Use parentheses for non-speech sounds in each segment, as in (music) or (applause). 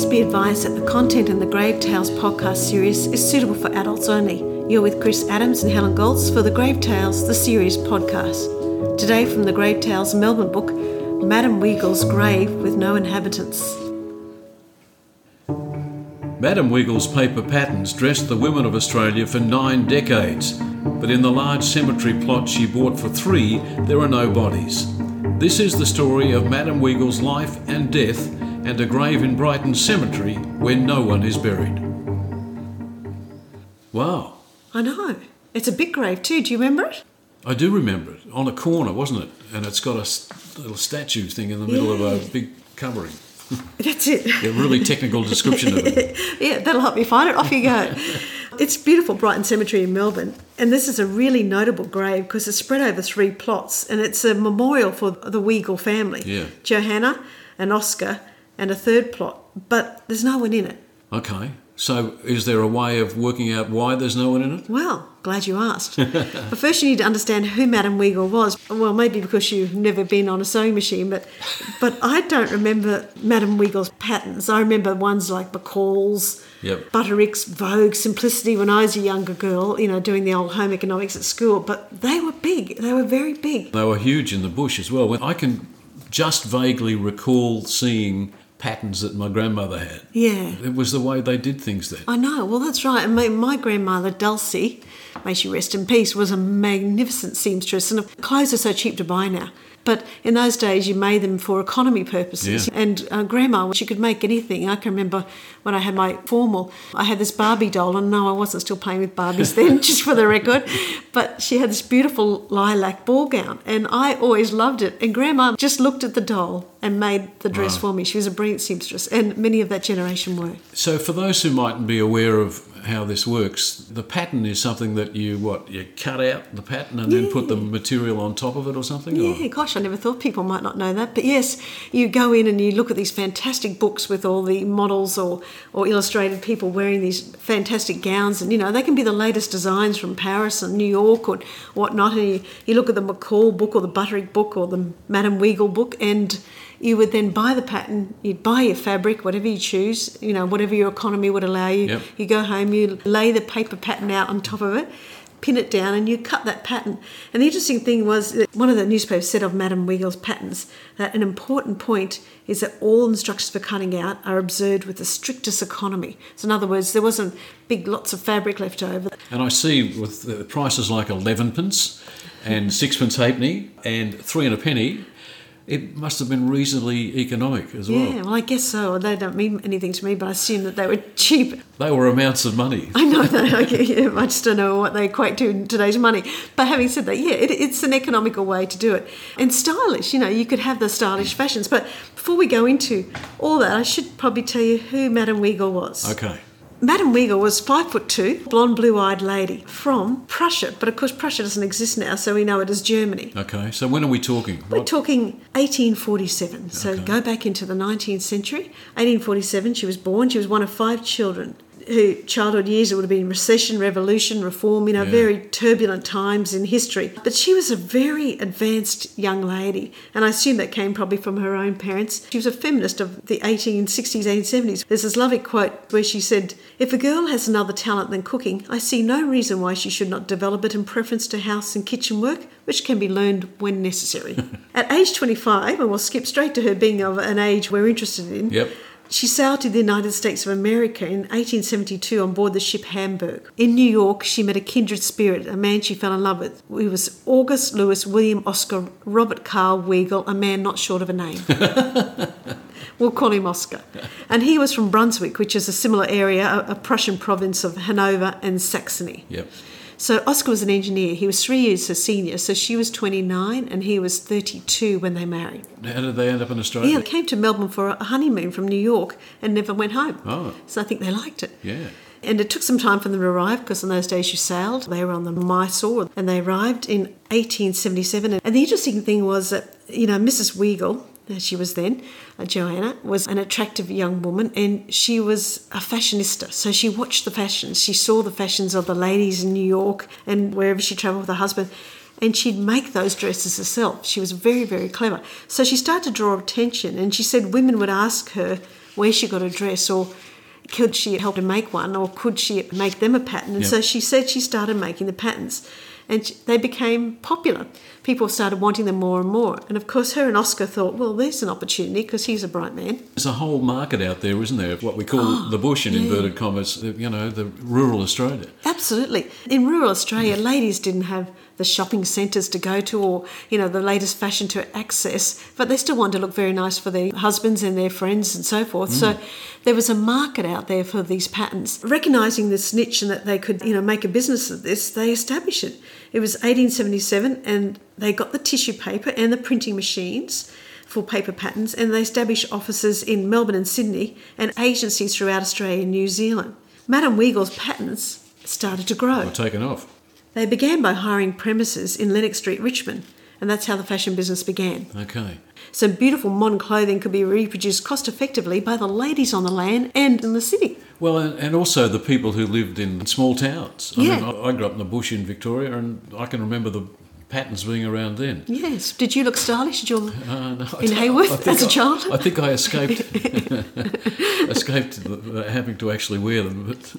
Please be advised that the content in the Grave Tales podcast series is suitable for adults only. You're with Chris Adams and Helen Goltz for the Grave Tales, the series podcast. Today, from the Grave Tales Melbourne book, Madame Weigel's Grave with No Inhabitants. Madame Weigel's paper patterns dressed the women of Australia for nine decades, but in the large cemetery plot she bought for three, there are no bodies. This is the story of Madame Weigel's life and death and a grave in Brighton Cemetery where no one is buried. Wow, I know. It's a big grave too. Do you remember it? I do remember it. On a corner, wasn't it? And it's got a little statue thing in the middle of a big covering. (laughs) That's it. (laughs) A really technical description of it. (laughs) yeah, that'll help me find it. Off you go. it's beautiful, Brighton Cemetery in Melbourne. And this is a really notable grave because it's spread over three plots and it's a memorial for the Weigel family. Yeah. Johanna and Oscar and a third plot, but there's no one in it. Okay, so is there a way of working out why there's no one in it? Well, glad you asked. but first, you need to understand who Madame Weigel was. Well, maybe because you've never been on a sewing machine, but but I don't remember Madame Weigel's patterns. I remember ones like McCall's, Yep. Butterick's, Vogue, Simplicity when I was a younger girl, you know, doing the old home economics at school. But they were big. They were very big. They were huge in the bush as well. I can just vaguely recall seeing patterns that my grandmother had. Yeah. It was the way they did things then. I know. Well, that's right. And my, my grandmother, Dulcie, may she rest in peace, was a magnificent seamstress, and clothes are so cheap to buy now. But in those days, you made them for economy purposes. Yeah. And uh, grandma, she could make anything. I can remember when I had my formal, I had this Barbie doll, and no, I wasn't still playing with Barbies then, (laughs) just for the record. But she had this beautiful lilac ball gown, and I always loved it. And grandma just looked at the doll and made the dress for me. She was a brilliant seamstress, and many of that generation were. So for those who mightn't be aware of how this works, the pattern is something that you what you cut out the pattern and then put the material on top of it or something. Or? Yeah, gosh, I never thought people might not know that. But yes, you go in and you look at these fantastic books with all the models or, or illustrated people wearing these fantastic gowns. And, you know, they can be the latest designs from Paris and New York or whatnot. And you, you look at the McCall book or the Butterick book or the Madame Weigel book and you would then buy the pattern, you'd buy your fabric, whatever you choose, you know, whatever your economy would allow you. Yep. You go home, you lay the paper pattern out on top of it, pin it down, and you cut that pattern. And the interesting thing was that one of the newspapers said of Madame Weigel's patterns that an important point is that all instructions for cutting out are observed with the strictest economy. So, in other words, there wasn't big lots of fabric left over. And I see with the prices like 11 pence and sixpence halfpenny and three and a penny, it must have been reasonably economic as well. Yeah, well, I guess so. They don't mean anything to me, but I assume that they were (laughs) cheap. They were amounts of money. I know that. I, (laughs) yeah, I just don't know what they equate to in today's money. But having said that, yeah, it, it's an economical way to do it. And stylish, you know, you could have the stylish fashions. But before we go into all that, I should probably tell you who Madame Weigel was. Okay. Madame Weigel was five foot two, blonde, blue-eyed lady from Prussia. But of course, Prussia doesn't exist now, so we know it as Germany. Okay. So when are we talking? We're What- talking 1847. So Okay. go back into the 19th century. 1847, she was born. She was one of five children. Her childhood years, it would have been recession, revolution, reform, you know, Yeah. very turbulent times in history. But she was a very advanced young lady, and I assume that came probably from her own parents. She was a feminist of the 1860s, 1870s. There's this lovely quote where she said, If a girl has another talent than cooking, I see no reason why she should not develop it in preference to house and kitchen work, which can be learned when necessary. (laughs) At age 25, and we'll skip straight to her being of an age we're interested in, Yep. She sailed to the United States of America in 1872 on board the ship Hamburg. In New York, she met a kindred spirit, a man she fell in love with. He was August Lewis William Oscar Robert Carl Weigel, a man not short of a name. (laughs) we'll call him Oscar. And he was from Brunswick, which is a similar area, a, a Prussian province of Hanover and Saxony. Yep. So Oscar was an engineer. He was three years her senior. So she was 29 and he was 32 when they married. How did they end up in Australia? Yeah, they came to Melbourne for a honeymoon from New York and never went home. Oh. So I think they liked it. Yeah. And it took some time for them to arrive because in those days you sailed. They were on the Mysore and they arrived in 1877. And the interesting thing was that, you know, Mrs. Weigel, as she was then, uh, Johanna, was an attractive young woman and she was a fashionista. So she watched the fashions. She saw the fashions of the ladies in New York and wherever she travelled with her husband. And she'd make those dresses herself. She was very, very clever. So she started to draw attention and she said women would ask her, where she got a dress or could she help to make one or could she make them a pattern? And Yep. so she said she started making the patterns and they became popular. People started wanting them more and more. And of course, her and Oscar thought, well, there's an opportunity because he's a bright man. There's a whole market out there, isn't there? of What we call Oh, the bush in inverted commas, you know, the rural Australia. Absolutely. In rural Australia, ladies didn't have the shopping centres to go to or, you know, the latest fashion to access, but they still wanted to look very nice for their husbands and their friends and so forth. So mm. there was a market out there for these patterns. Recognising this niche and that they could, you know, make a business of this, they established it. It was 1877 and they got the tissue paper and the printing machines for paper patterns and they established offices in Melbourne and Sydney and agencies throughout Australia and New Zealand. Madame Weigel's patterns started to grow. Or taken off. They began by hiring premises in Lennox Street, Richmond, and that's how the fashion business began. Okay. So beautiful modern clothing could be reproduced cost effectively by the ladies on the land and in the city. Well, and, also the people who lived in small towns. I Yeah. mean, I grew up in the bush in Victoria, and I can remember the patterns being around then. Yes. Did you look stylish? Did you? Uh, no, In Hayworth I as a I- child? I think I escaped (laughs) (laughs) escaped having to actually wear them. But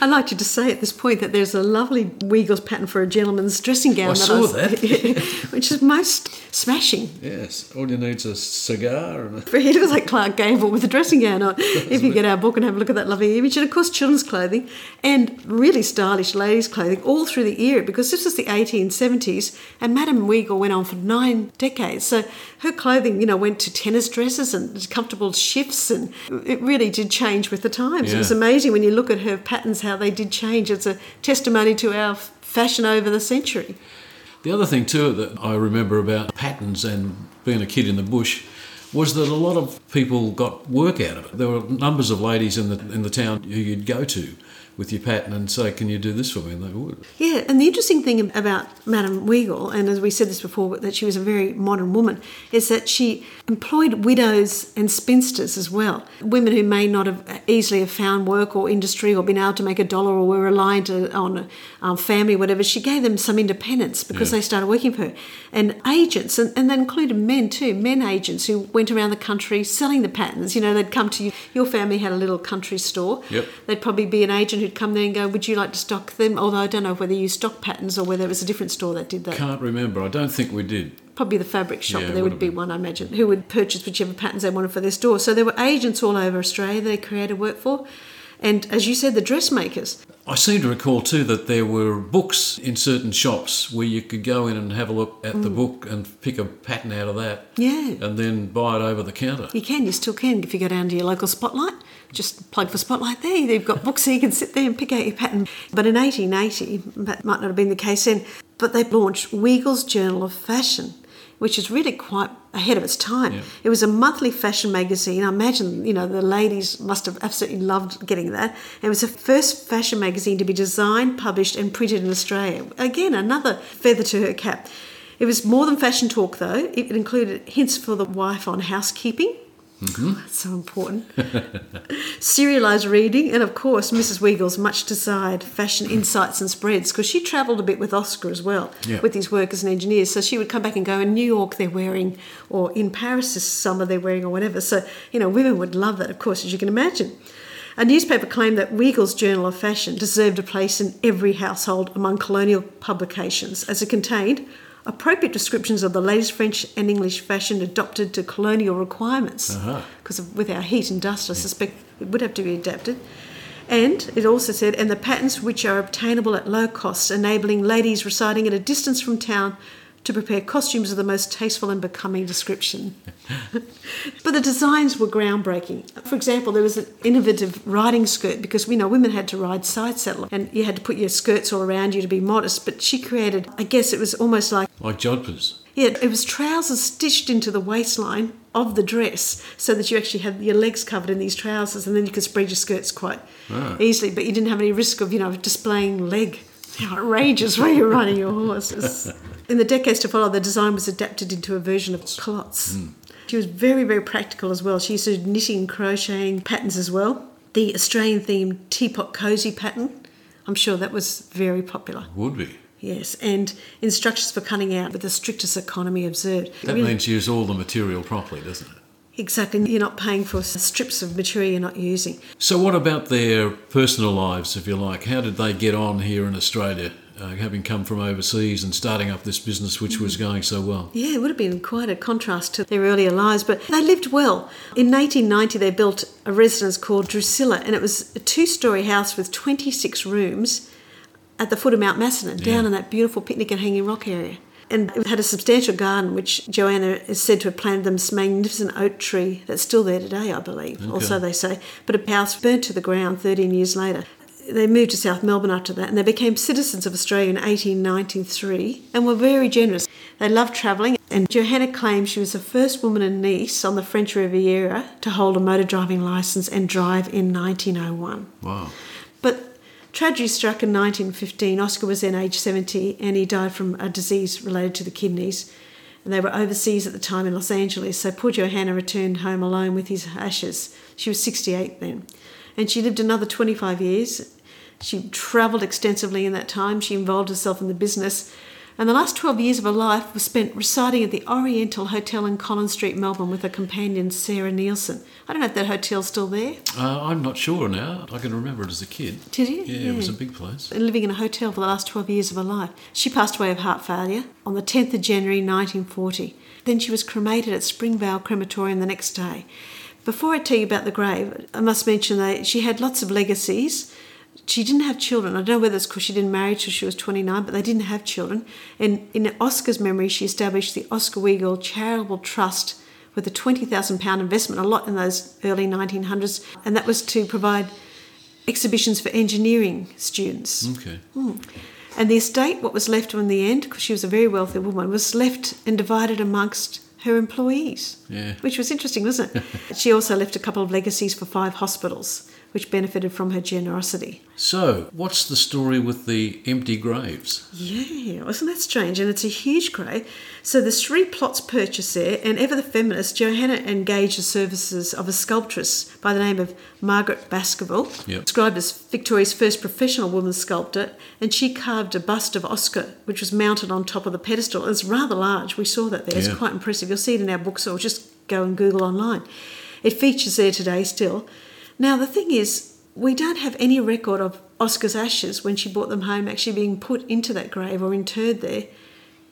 I'd like you to say at this point that there's a lovely Weigel's pattern for a gentleman's dressing gown. I saw was- that. (laughs) which is most smashing. yes, all you need's a cigar and a, For he looks like Clark Gable with a dressing gown on. If you get our book and have a look at that lovely image, and of course children's clothing and really stylish ladies' clothing all through the era because this was the 1870s and Madame Weigel went on for nine decades. So her clothing, you know, went to tennis dresses and comfortable shifts, and it really did change with the times. It was amazing when you look at her patterns how they did change. It's a testimony to our fashion over the century. The other thing too that I remember about patterns and being a kid in the bush was that a lot of people got work out of it. There were numbers of ladies in the in the town who you'd go to with your pattern and say, "Can you do this for me?" And they would. Yeah, and the interesting thing about Madame Weigel, and as we said this before, that she was a very modern woman, is that she employed widows and spinsters as well. Women who may not have easily have found work or industry or been able to make a dollar or were reliant on um, family, whatever. She gave them some independence because Yeah. they started working for her. And agents, and, and that included men too, men agents who went around the country selling the patterns. You know, they'd come to you, your family had a little country store. Yep. There'd probably be an agent come there and go, Would you like to stock them? Although I don't know whether you stock patterns or whether it was a different store that did that. Can't remember. I don't think we did. Probably the fabric shop, Yeah, there would would be been. one, I imagine, who would purchase whichever patterns they wanted for their store. So there were agents all over Australia they created work for. And as you said, the dressmakers. I seem to recall too that there were books in certain shops where you could go in and have a look at the mm. book and pick a pattern out of that. Yeah. And then buy it over the counter. You can, you still can if you go down to your local spotlight. Just plug for spotlight there. They've got books so you can sit there and pick out your pattern. But in 1880, that might not have been the case then, but they launched Weigel's Journal of Fashion, which is really quite ahead of its time. Yeah. It was a monthly fashion magazine. I imagine, you know, the ladies must have absolutely loved getting that. It was the first fashion magazine to be designed, published, and printed in Australia. Again, another feather to her cap. It was more than fashion talk, though. It included hints for the wife on housekeeping. Oh, that's so important. (laughs) Serialised reading, and of course, Mrs. Weigel's much desired fashion mm-hmm. insights and spreads, because she travelled a bit with Oscar as well, Yeah. with his workers and engineers. So she would come back and go, in New York they're wearing, or in Paris this summer they're wearing, or whatever. So, you know, women would love that, of course, as you can imagine. A newspaper claimed that Weigel's Journal of Fashion deserved a place in every household among colonial publications, as it contained appropriate descriptions of the latest French and English fashion adopted to colonial requirements. Uh-huh. Because with our heat and dust, I suspect it would have to be adapted. And it also said, and the patterns which are obtainable at low cost, enabling ladies residing at a distance from town to prepare costumes of the most tasteful and becoming description. (laughs) but the designs were groundbreaking. For example, there was an innovative riding skirt because we know women had to ride side saddle and you had to put your skirts all around you to be modest. But she created, I guess it was almost like Like jodhpurs. yeah, it was trousers stitched into the waistline of the dress so that you actually had your legs covered in these trousers and then you could spread your skirts quite Ah. easily, but you didn't have any risk of, you know, displaying leg. Outrageous when you're riding your horses. In the decades to follow, the design was adapted into a version of culottes. Hmm. She was very, very practical as well. She used to do knitting and crocheting patterns as well. The Australian themed teapot cozy pattern, I'm sure that was very popular. Would be. Yes, and instructions for cutting out with the strictest economy observed. That Really- means use all the material properly, doesn't it? Exactly. You're not paying for strips of material you're not using. So, what about their personal lives, if you like? How did they get on here in Australia? uh, having come from overseas and starting up this business which was going so well. Yeah, it would have been quite a contrast to their earlier lives, but they lived well. In 1890, they built a residence called Drusilla, and it was a two story house with 26 rooms at the foot of Mount Macedon, down Yeah. in that beautiful picnic and hanging rock area. And it had a substantial garden, which Johanna is said to have planted this magnificent oak tree that's still there today, I believe, or so they say. But a house burnt to the ground 13 years later. They moved to South Melbourne after that and they became citizens of Australia in 1893 and were very generous. They loved travelling and Johanna claims she was the first woman in Nice on the French Riviera to hold a motor driving licence and drive in 1901. Wow. But tragedy struck in 1915. Oscar was then age 70 and he died from a disease related to the kidneys. And they were overseas at the time in Los Angeles, so poor Johanna returned home alone with his ashes. She was 68 then. And she lived another 25 years. She travelled extensively in that time. She involved herself in the business. And the last 12 years of her life was spent residing at the Oriental Hotel in Collins Street, Melbourne, with her companion Sarah Nielsen. I don't know if that hotel's still there. Uh, I'm not sure now. I can remember it as a kid. Did you? Yeah, it was a big place. living in a hotel for the last 12 years of her life. She passed away of heart failure on the 10th of January 1940. Then she was cremated at Springvale Crematorium the next day. Before I tell you about the grave, I must mention that she had lots of legacies. She didn't have children. I don't know whether it's because she didn't marry till she was 29, but they didn't have children. And in Oscar's memory, she established the Oscar Weigel Charitable Trust with a £20,000 investment, a lot in those early 1900s, and that was to provide exhibitions for engineering students. Okay. Hmm. And the estate, what was left in the end, because she was a very wealthy woman, was left and divided amongst her employees. Yeah. Which was interesting, wasn't it? (laughs) she also left a couple of legacies for five hospitals, which benefited from her generosity. So, what's the story with the empty graves? Yeah, wasn't that strange? And it's a huge grave. So there's three plots purchased there, and ever the feminist, Johanna engaged the services of a sculptress by the name of Margaret Baskerville, Yep. described as Victoria's first professional woman sculptor, and she carved a bust of Oscar, which was mounted on top of the pedestal. It's rather large. We saw that there. Yeah. It's quite impressive. You'll see it in our books, or just go and Google online. It features there today still. Now the thing is, we don't have any record of Oscar's ashes when she brought them home actually being put into that grave or interred there.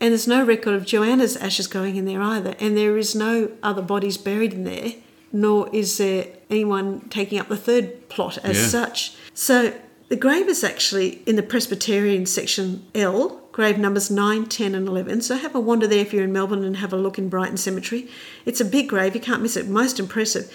And there's no record of Johanna's ashes going in there either. And there is no other bodies buried in there, nor is there anyone taking up the third plot as Yeah. such. So the grave is actually in the Presbyterian section L, grave numbers 9, 10, and 11. So have a wander there if you're in Melbourne and have a look in Brighton Cemetery. It's a big grave, you can't miss it, most impressive.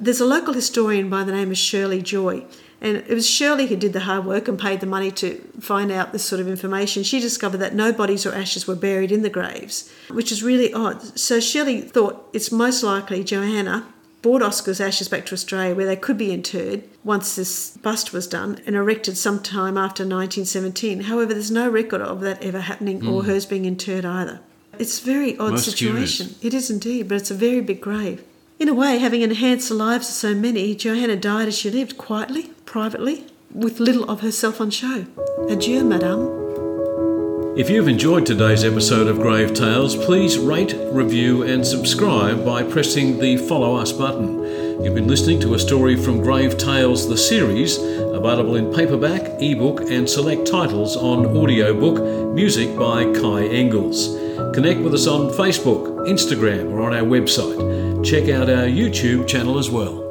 There's a local historian by the name of Shirley Joy, and it was Shirley who did the hard work and paid the money to find out this sort of information. She discovered that no bodies or ashes were buried in the graves, which is really odd. So Shirley thought it's most likely Johanna brought Oscar's ashes back to Australia where they could be interred once this bust was done and erected sometime after 1917. However, there's no record of that ever happening or hmm. hers being interred either. It's a very odd Most situation. curious. It is indeed, but it's a very big grave. In a way, having enhanced the lives of so many, Johanna died as she lived, quietly, privately, with little of herself on show. Adieu, madame. If you've enjoyed today's episode of Grave Tales, please rate, review, and subscribe by pressing the follow us button. You've been listening to a story from Grave Tales, the series, available in paperback, ebook, and select titles on audiobook, music by Kai Engels. Connect with us on Facebook, Instagram, or on our website. Check out our YouTube channel as well.